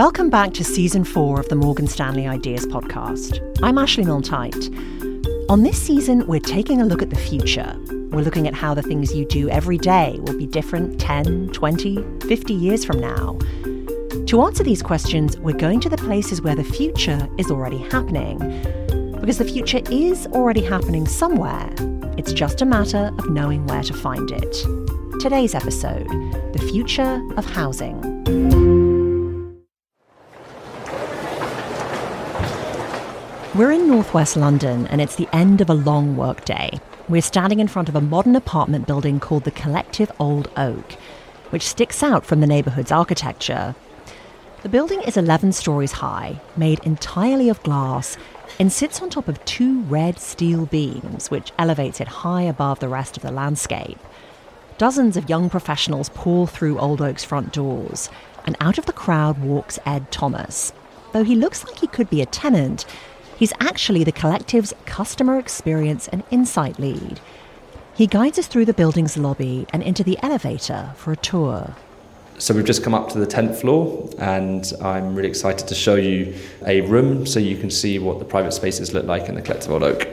Welcome back to season four of the Morgan Stanley Ideas podcast. I'm Ashley milne On this season, we're taking a look at the future. We're looking at how the things you do every day will be different 10, 20, 50 years from now. To answer these questions, we're going to the places where the future is already happening. Because the future is already happening somewhere. It's just a matter of knowing where to find it. Today's episode The Future of Housing. We're in northwest London and it's the end of a long workday. We're standing in front of a modern apartment building called the Collective Old Oak, which sticks out from the neighbourhood's architecture. The building is 11 stories high, made entirely of glass, and sits on top of two red steel beams, which elevates it high above the rest of the landscape. Dozens of young professionals pour through Old Oak's front doors, and out of the crowd walks Ed Thomas. Though he looks like he could be a tenant, He's actually the collective's customer experience and insight lead. He guides us through the building's lobby and into the elevator for a tour. So we've just come up to the 10th floor and I'm really excited to show you a room so you can see what the private spaces look like in the Collective Old Oak.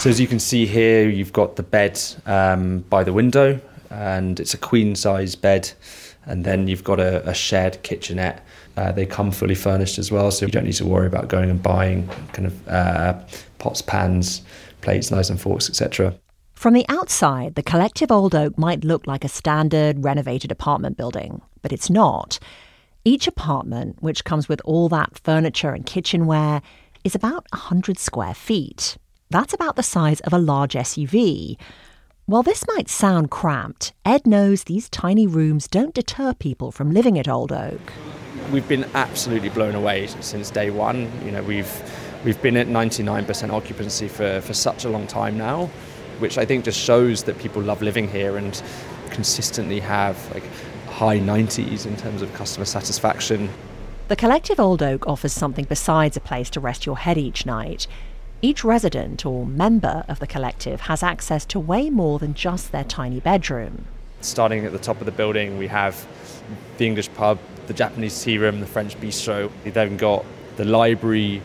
So as you can see here, you've got the bed um, by the window and it's a queen size bed and then you've got a, a shared kitchenette uh, they come fully furnished as well, so you don't need to worry about going and buying kind of uh, pots, pans, plates, knives and forks, etc. From the outside, the collective Old Oak might look like a standard renovated apartment building, but it's not. Each apartment, which comes with all that furniture and kitchenware, is about 100 square feet. That's about the size of a large SUV. While this might sound cramped, Ed knows these tiny rooms don't deter people from living at Old Oak we've been absolutely blown away since day one. You know, we've we've been at 99% occupancy for, for such a long time now, which I think just shows that people love living here and consistently have like high 90s in terms of customer satisfaction. The Collective Old Oak offers something besides a place to rest your head each night. Each resident or member of the collective has access to way more than just their tiny bedroom. Starting at the top of the building, we have the English pub, the Japanese tea room, the French bistro. We then got the library,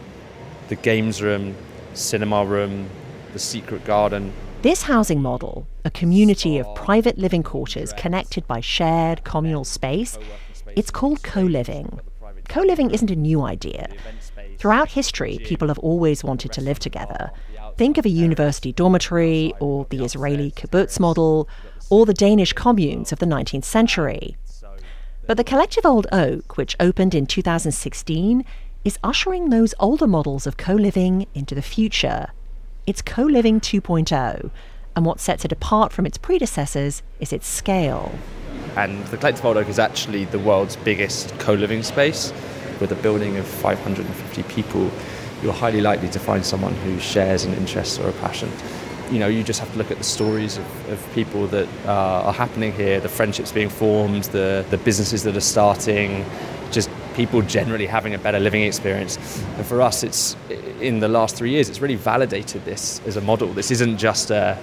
the games room, cinema room, the secret garden. This housing model, a community of private living quarters connected by shared communal space, it's called co living. Co living isn't a new idea. Throughout history, people have always wanted to live together. Think of a university dormitory, or the Israeli kibbutz model, or the Danish communes of the 19th century. But the Collective Old Oak, which opened in 2016, is ushering those older models of co living into the future. It's co living 2.0, and what sets it apart from its predecessors is its scale. And the Collective Old Oak is actually the world's biggest co living space. With a building of 550 people, you're highly likely to find someone who shares an interest or a passion you know, you just have to look at the stories of, of people that uh, are happening here, the friendships being formed, the, the businesses that are starting, just people generally having a better living experience. And for us, it's in the last three years, it's really validated this as a model. This isn't just a,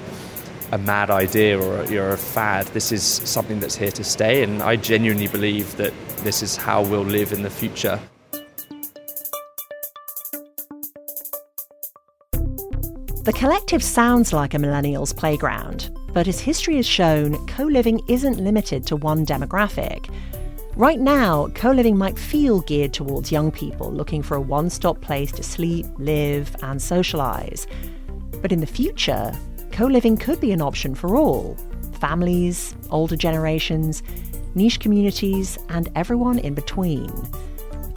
a mad idea or a, or a fad. This is something that's here to stay, and I genuinely believe that this is how we'll live in the future. The collective sounds like a millennial's playground, but as history has shown, co living isn't limited to one demographic. Right now, co living might feel geared towards young people looking for a one stop place to sleep, live, and socialise. But in the future, co living could be an option for all families, older generations, niche communities, and everyone in between.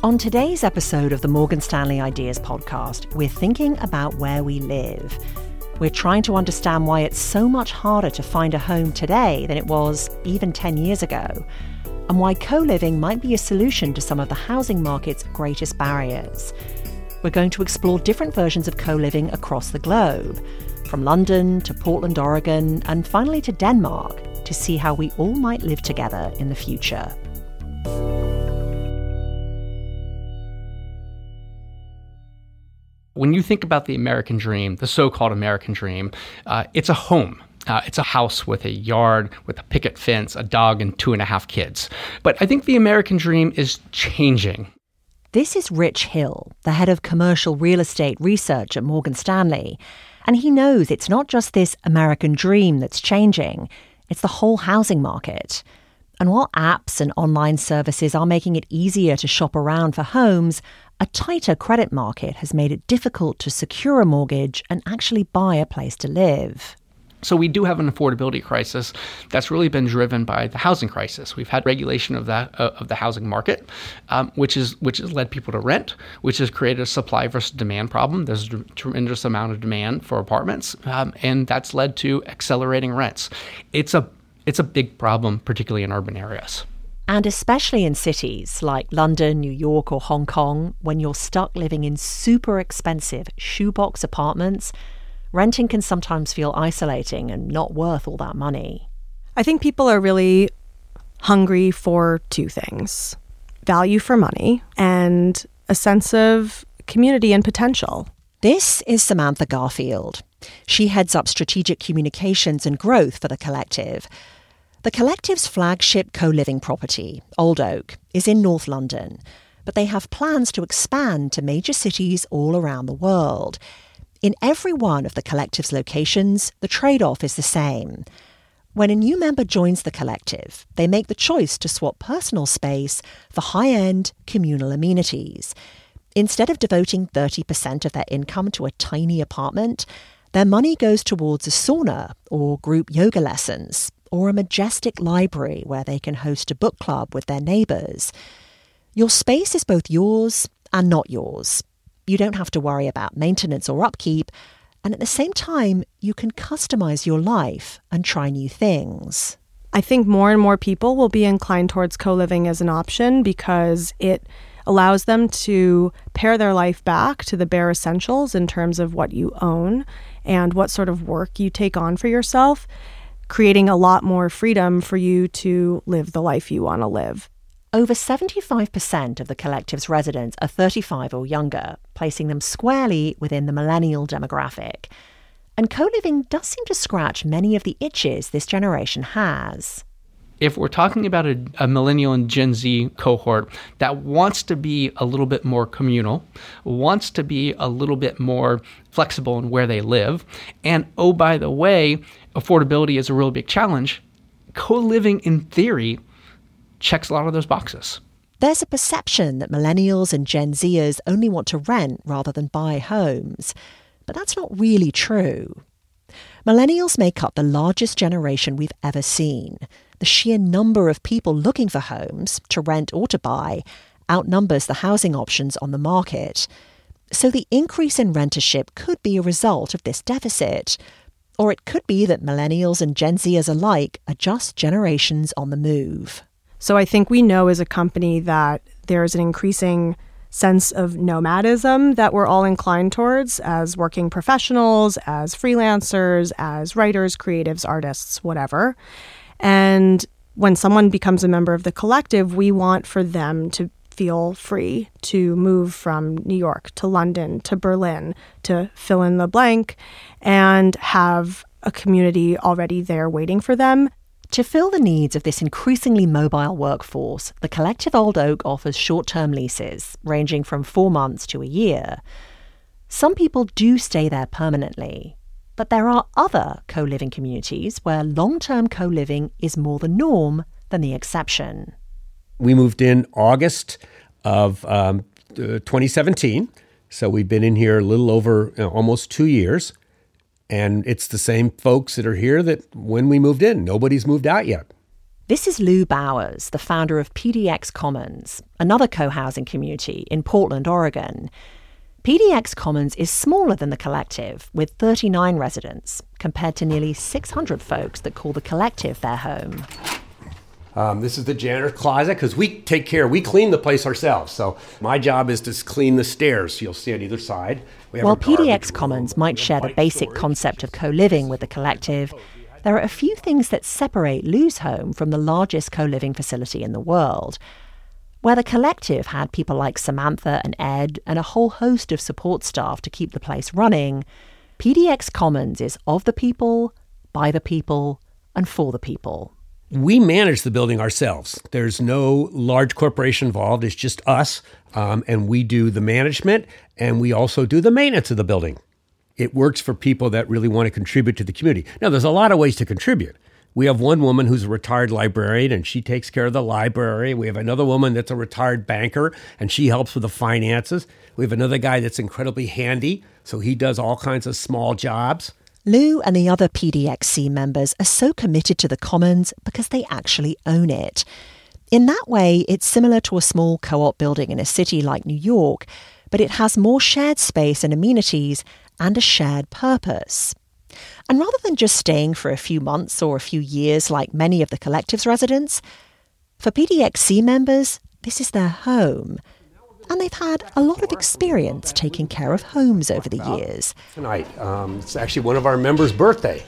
On today's episode of the Morgan Stanley Ideas podcast, we're thinking about where we live. We're trying to understand why it's so much harder to find a home today than it was even 10 years ago, and why co living might be a solution to some of the housing market's greatest barriers. We're going to explore different versions of co living across the globe, from London to Portland, Oregon, and finally to Denmark, to see how we all might live together in the future. When you think about the American dream, the so called American dream, uh, it's a home. Uh, it's a house with a yard, with a picket fence, a dog, and two and a half kids. But I think the American dream is changing. This is Rich Hill, the head of commercial real estate research at Morgan Stanley. And he knows it's not just this American dream that's changing, it's the whole housing market. And while apps and online services are making it easier to shop around for homes, a tighter credit market has made it difficult to secure a mortgage and actually buy a place to live. So we do have an affordability crisis that's really been driven by the housing crisis. We've had regulation of that uh, of the housing market, um, which is which has led people to rent, which has created a supply versus demand problem. There's a tremendous amount of demand for apartments, um, and that's led to accelerating rents. It's a it's a big problem, particularly in urban areas. And especially in cities like London, New York, or Hong Kong, when you're stuck living in super expensive shoebox apartments renting can sometimes feel isolating and not worth all that money. I think people are really hungry for two things value for money and a sense of community and potential. This is Samantha Garfield. She heads up strategic communications and growth for the collective. The collective's flagship co living property, Old Oak, is in North London, but they have plans to expand to major cities all around the world. In every one of the collective's locations, the trade off is the same. When a new member joins the collective, they make the choice to swap personal space for high end communal amenities. Instead of devoting 30% of their income to a tiny apartment, their money goes towards a sauna or group yoga lessons or a majestic library where they can host a book club with their neighbours. Your space is both yours and not yours, you don't have to worry about maintenance or upkeep. And at the same time, you can customize your life and try new things. I think more and more people will be inclined towards co living as an option because it allows them to pare their life back to the bare essentials in terms of what you own and what sort of work you take on for yourself, creating a lot more freedom for you to live the life you want to live. Over 75% of the collective's residents are 35 or younger, placing them squarely within the millennial demographic. And co living does seem to scratch many of the itches this generation has. If we're talking about a, a, millennial and Gen Z cohort that wants to be a little bit more communal, wants to be a little bit more flexible in where they live, and oh, by the way, affordability is a real big challenge, co living in theory checks a lot of those boxes. There's a perception that millennials and Gen Zers only want to rent rather than buy homes, but that's not really true. Millennials make up the largest generation we've ever seen. The sheer number of people looking for homes, to rent or to buy, outnumbers the housing options on the market. So the increase in rentership could be a result of this deficit. Or it could be that millennials and Gen Zers alike are just generations on the move. So I think we know as a company that there's an increasing sense of nomadism that we're all inclined towards as working professionals, as freelancers, as writers, creatives, artists, whatever. And when someone becomes a member of the collective, we want for them to feel free to move from New York to London to Berlin to fill in the blank and have a community already there waiting for them to fill the needs of this increasingly mobile workforce, the Collective Old Oak offers short term leases, ranging from four months to a year. Some people do stay there permanently, but there are other co living communities where long term co living is more the norm than the exception. We moved in August of um, 2017, so we've been in here a little over you know, almost two years. And it's the same folks that are here that when we moved in, nobody's moved out yet. This is Lou Bowers, the founder of PDX Commons, another co housing community in Portland, Oregon. PDX Commons is smaller than the collective, with 39 residents, compared to nearly 600 folks that call the collective their home. Um, this is the janitor closet because we take care, we clean the place ourselves. So my job is to clean the stairs you'll see on either side. While PDX Commons might share the basic concept of co living with the collective, there are a few things that separate Lou's home from the largest co living facility in the world. Where the collective had people like Samantha and Ed and a whole host of support staff to keep the place running, PDX Commons is of the people, by the people, and for the people. We manage the building ourselves. There's no large corporation involved. It's just us. Um, and we do the management and we also do the maintenance of the building. It works for people that really want to contribute to the community. Now, there's a lot of ways to contribute. We have one woman who's a retired librarian and she takes care of the library. We have another woman that's a retired banker and she helps with the finances. We have another guy that's incredibly handy, so he does all kinds of small jobs. Lou and the other PDXC members are so committed to the Commons because they actually own it. In that way, it's similar to a small co op building in a city like New York, but it has more shared space and amenities and a shared purpose. And rather than just staying for a few months or a few years like many of the collective's residents, for PDXC members, this is their home. And they've had a lot of experience taking care of homes over the years. Tonight, um, it's actually one of our members' birthday.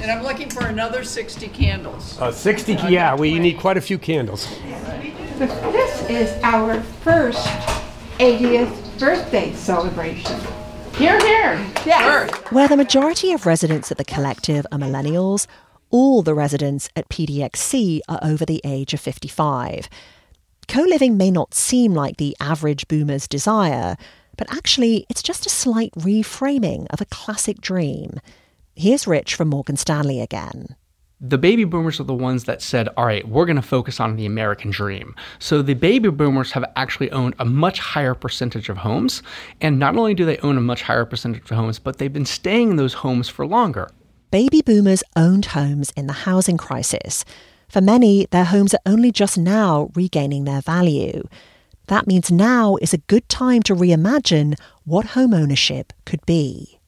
And I'm looking for another 60 candles. Uh, 60, yeah, we need quite a few candles. This is our first 80th birthday celebration. Here, here. Yes. Where the majority of residents at the collective are millennials, all the residents at PDXC are over the age of 55. Co living may not seem like the average boomer's desire, but actually, it's just a slight reframing of a classic dream. Here's Rich from Morgan Stanley again the baby boomers are the ones that said, all right, we're going to focus on the American dream. So the baby boomers have actually owned a much higher percentage of homes. And not only do they own a much higher percentage of homes, but they've been staying in those homes for longer. Baby boomers owned homes in the housing crisis. For many, their homes are only just now regaining their value. That means now is a good time to reimagine what home ownership could be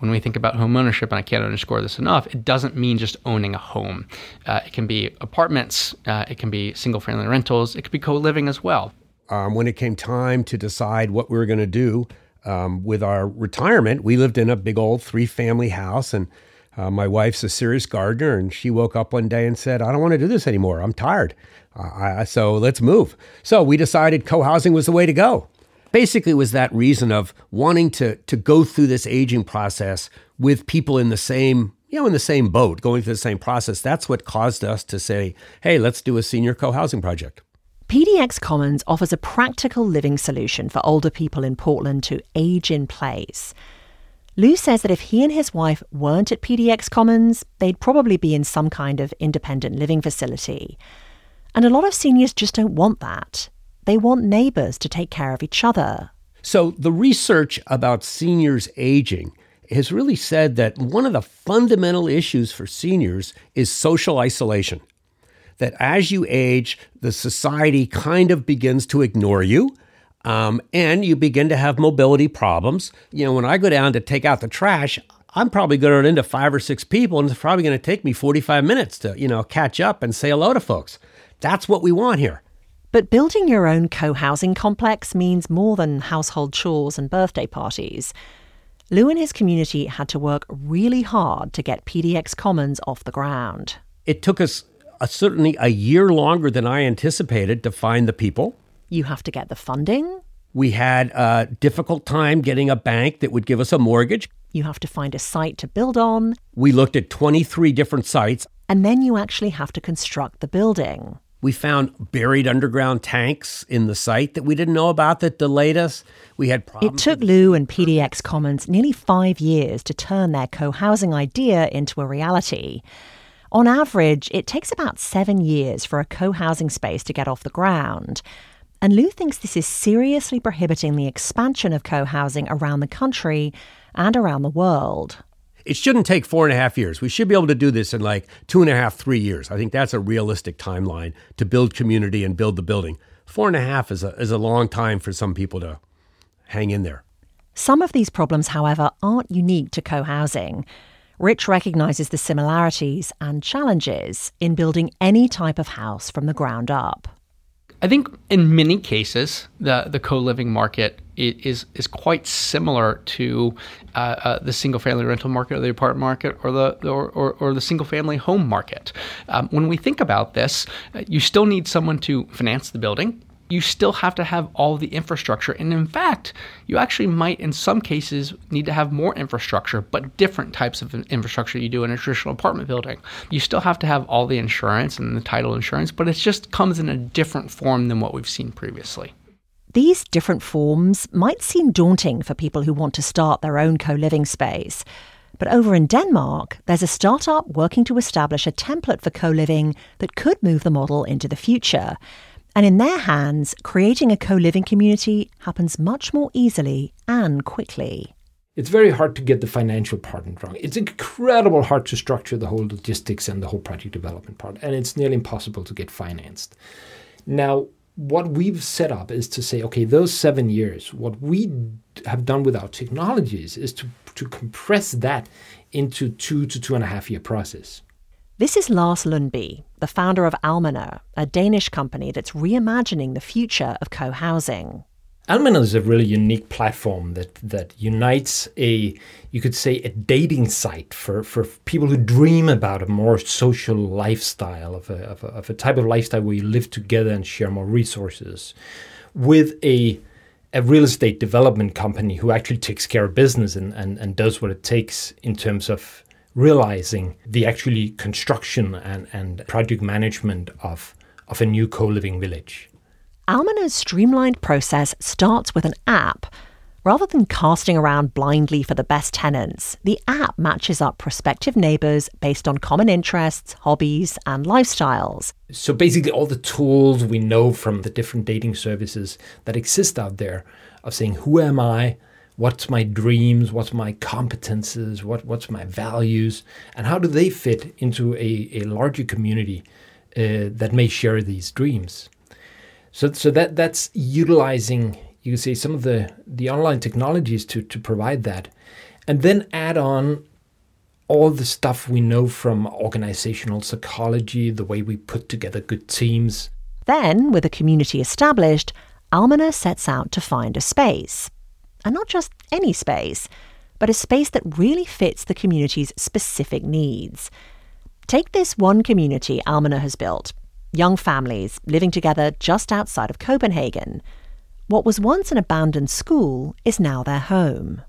when we think about home ownership, and I can't underscore this enough, it doesn't mean just owning a home. Uh, it can be apartments, uh, it can be single family rentals, it could be co living as well. Um, when it came time to decide what we were going to do um, with our retirement, we lived in a big old three family house. And uh, my wife's a serious gardener, and she woke up one day and said, I don't want to do this anymore. I'm tired. Uh, I, so let's move. So we decided co housing was the way to go basically was that reason of wanting to to go through this aging process with people in the same you know in the same boat going through the same process that's what caused us to say hey let's do a senior co-housing project PDX Commons offers a practical living solution for older people in Portland to age in place. Lou says that if he and his wife weren't at PDX Commons, they'd probably be in some kind of independent living facility. And a lot of seniors just don't want that. They want neighbors to take care of each other. So, the research about seniors aging has really said that one of the fundamental issues for seniors is social isolation. That as you age, the society kind of begins to ignore you. Um, and you begin to have mobility problems. You know, when I go down to take out the trash, I'm probably going to run into five or six people, and it's probably going to take me 45 minutes to, you know, catch up and say hello to folks. That's what we want here. But building your own co housing complex means more than household chores and birthday parties. Lou and his community had to work really hard to get PDX Commons off the ground. It took us a, certainly a year longer than I anticipated to find the people. You have to get the funding. We had a difficult time getting a bank that would give us a mortgage. You have to find a site to build on. We looked at 23 different sites. And then you actually have to construct the building. We found buried underground tanks in the site that we didn't know about that delayed us. We had problems. It took Lou and PDX Commons nearly five years to turn their co housing idea into a reality. On average, it takes about seven years for a co housing space to get off the ground. And Lou thinks this is seriously prohibiting the expansion of co housing around the country and around the world it shouldn't take four and a half years. We should be able to do this in like two and a half, three years. I think that's a realistic timeline to build community and build the building. Four and a half is a, is a long time for some people to hang in there. Some of these problems, however, aren't unique to co housing. Rich recognizes the similarities and challenges in building any type of house from the ground up. I think in many cases, the, the co living market is is quite similar to uh, uh, the single family rental market or the apartment market or the or, or, or the single family home market. Um, when we think about this, uh, you still need someone to finance the building. You still have to have all the infrastructure. And in fact, you actually might, in some cases, need to have more infrastructure, but different types of infrastructure you do in a traditional apartment building. You still have to have all the insurance and the title insurance, but it just comes in a different form than what we've seen previously. These different forms might seem daunting for people who want to start their own co living space. But over in Denmark, there's a startup working to establish a template for co living that could move the model into the future. And in their hands, creating a co living community happens much more easily and quickly. It's very hard to get the financial part wrong. It's incredible hard to structure the whole logistics and the whole project development part, and it's nearly impossible to get financed. Now, what we've set up is to say, okay, those seven years, what we have done with our technologies is to, to compress that into two to two and a half year process. This is Lars Lundby, the founder of Almena, a Danish company that's reimagining the future of co housing. Almena is a really unique platform that that unites a you could say a dating site for, for people who dream about a more social lifestyle of a, of a, of a type of lifestyle where you live together and share more resources with a a real estate development company who actually takes care of business and, and, and does what it takes in terms of realizing the actually construction and, and project management of, of a new co-living village. Almena's streamlined process starts with an app. Rather than casting around blindly for the best tenants, the app matches up prospective neighbors based on common interests, hobbies, and lifestyles. So basically, all the tools we know from the different dating services that exist out there of saying, Who am I? What's my dreams, what's my competences, what, what's my values, and how do they fit into a, a larger community uh, that may share these dreams. So, so that that's utilizing, you could say, some of the, the online technologies to, to provide that, and then add on all the stuff we know from organizational psychology, the way we put together good teams. Then, with a community established, Almena sets out to find a space and not just any space, but a space that really fits the community's specific needs. Take this one community Almena has built young families living together just outside of Copenhagen. What was once an abandoned school is now their home.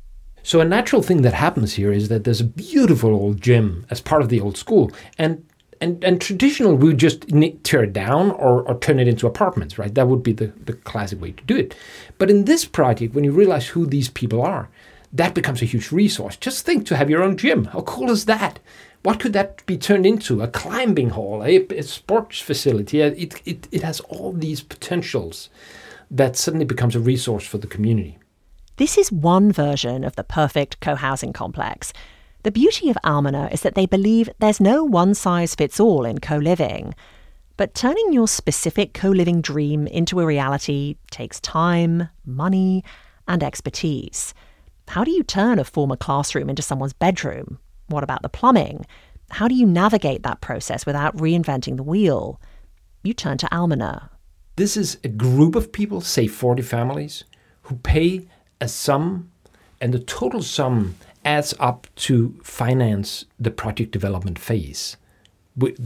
So, a natural thing that happens here is that there's a beautiful old gym as part of the old school. And and, and traditional, we would just tear it down or, or turn it into apartments, right? That would be the, the classic way to do it. But in this project, when you realize who these people are, that becomes a huge resource. Just think to have your own gym. How cool is that? What could that be turned into? A climbing hall, a, a sports facility. Uh, it, it, it has all these potentials that suddenly becomes a resource for the community. This is one version of the perfect co housing complex. The beauty of Almena is that they believe there's no one size fits all in co living. But turning your specific co living dream into a reality takes time, money, and expertise. How do you turn a former classroom into someone's bedroom? What about the plumbing? How do you navigate that process without reinventing the wheel? You turn to Almena. This is a group of people, say 40 families, who pay a sum, and the total sum adds up to finance the project development phase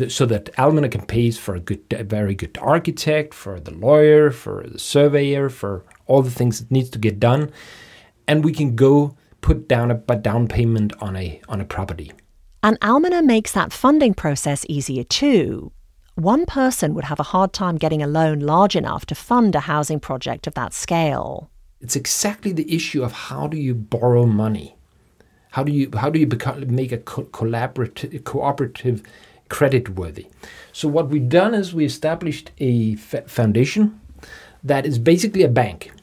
so that Almena can pay for a good, a very good architect, for the lawyer, for the surveyor, for all the things that needs to get done, and we can go put down a, a down payment on a on a property. And Almena makes that funding process easier too. One person would have a hard time getting a loan large enough to fund a housing project of that scale. It's exactly the issue of how do you borrow money how do you how do you become, make a co- collaborative cooperative credit worthy? So what we've done is we established a f- foundation that is basically a bank.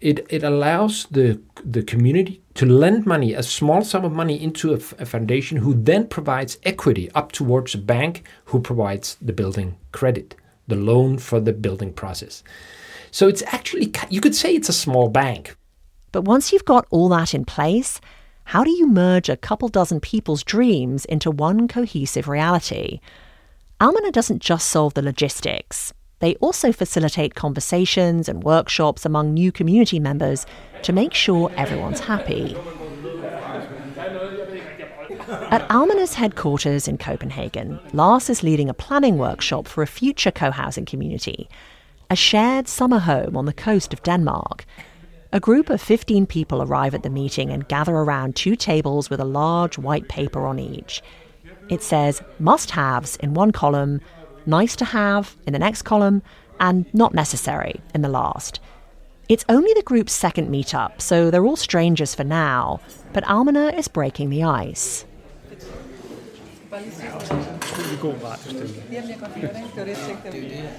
It it allows the the community to lend money, a small sum of money, into a, f- a foundation who then provides equity up towards a bank who provides the building credit, the loan for the building process. So it's actually you could say it's a small bank. But once you've got all that in place, how do you merge a couple dozen people's dreams into one cohesive reality? Almena doesn't just solve the logistics. They also facilitate conversations and workshops among new community members to make sure everyone's happy. At Almena's headquarters in Copenhagen, Lars is leading a planning workshop for a future co housing community. a shared summer home on the coast of Denmark. A group of 15 people arrive at the meeting and gather around two tables with a large white paper on each. It says must haves in one column, nice to have in the next column, and not necessary in the last. It's only the group's second meetup, so they're all strangers for now, but Almena is breaking the ice.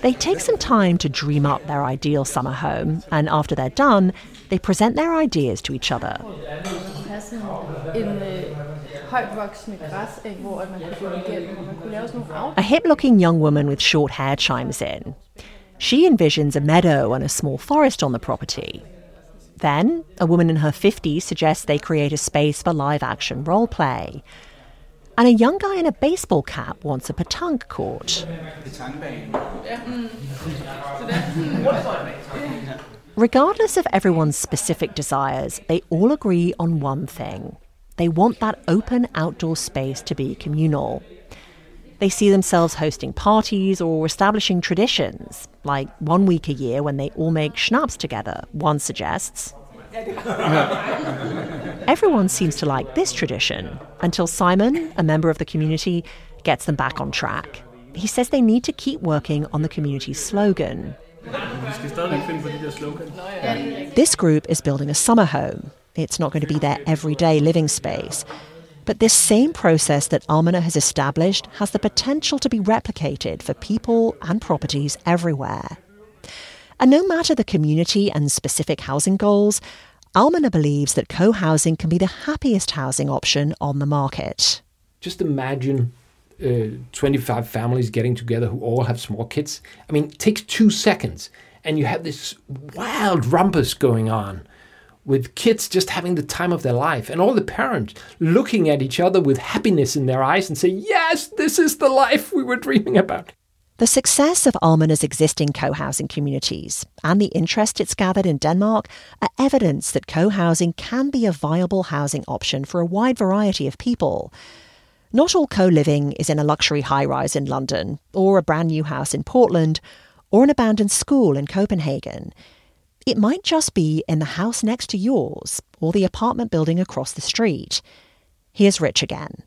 They take some time to dream up their ideal summer home, and after they're done, they present their ideas to each other. A hip looking young woman with short hair chimes in. She envisions a meadow and a small forest on the property. Then, a woman in her 50s suggests they create a space for live action role play. And a young guy in a baseball cap wants a petanque court. Regardless of everyone's specific desires, they all agree on one thing. They want that open outdoor space to be communal. They see themselves hosting parties or establishing traditions, like one week a year when they all make schnapps together, one suggests. Everyone seems to like this tradition until Simon, a member of the community, gets them back on track. He says they need to keep working on the community's slogan. This group is building a summer home. It's not going to be their everyday living space. But this same process that Almena has established has the potential to be replicated for people and properties everywhere. And no matter the community and specific housing goals, Almena believes that co housing can be the happiest housing option on the market. Just imagine uh, 25 families getting together who all have small kids. I mean, it takes two seconds, and you have this wild rumpus going on with kids just having the time of their life and all the parents looking at each other with happiness in their eyes and saying, Yes, this is the life we were dreaming about. The success of Almena's existing co housing communities and the interest it's gathered in Denmark are evidence that co housing can be a viable housing option for a wide variety of people. Not all co living is in a luxury high rise in London, or a brand new house in Portland, or an abandoned school in Copenhagen. It might just be in the house next to yours or the apartment building across the street. Here's Rich again.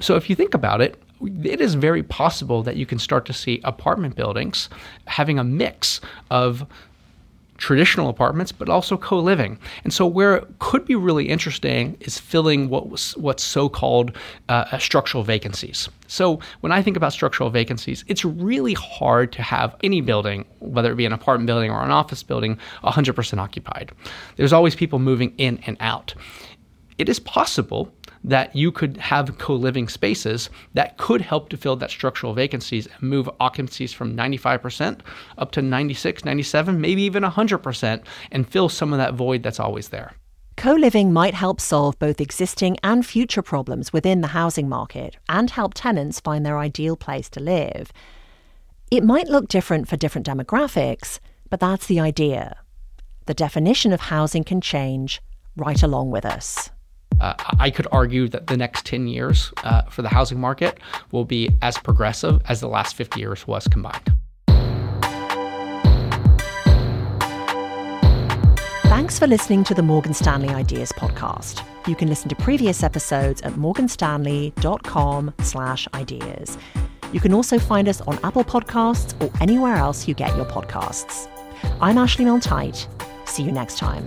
So, if you think about it, it is very possible that you can start to see apartment buildings having a mix of traditional apartments, but also co-living. And so, where it could be really interesting is filling what was what's so-called uh, structural vacancies. So, when I think about structural vacancies, it's really hard to have any building, whether it be an apartment building or an office building, 100% occupied. There's always people moving in and out. It is possible that you could have co-living spaces that could help to fill that structural vacancies and move occupancies from 95% up to 96, 97, maybe even 100% and fill some of that void that's always there. Co living might help solve both existing and future problems within the housing market and help tenants find their ideal place to live. It might look different for different demographics, but that's the idea. The definition of housing can change right along with us. Uh, I could argue that the next 10 years uh, for the housing market will be as progressive as the last 50 years was combined. Thanks for listening to the Morgan Stanley Ideas podcast. You can listen to previous episodes at morganstanley.com/ideas. You can also find us on Apple Podcasts or anywhere else you get your podcasts. I'm Ashley Milne See you next time.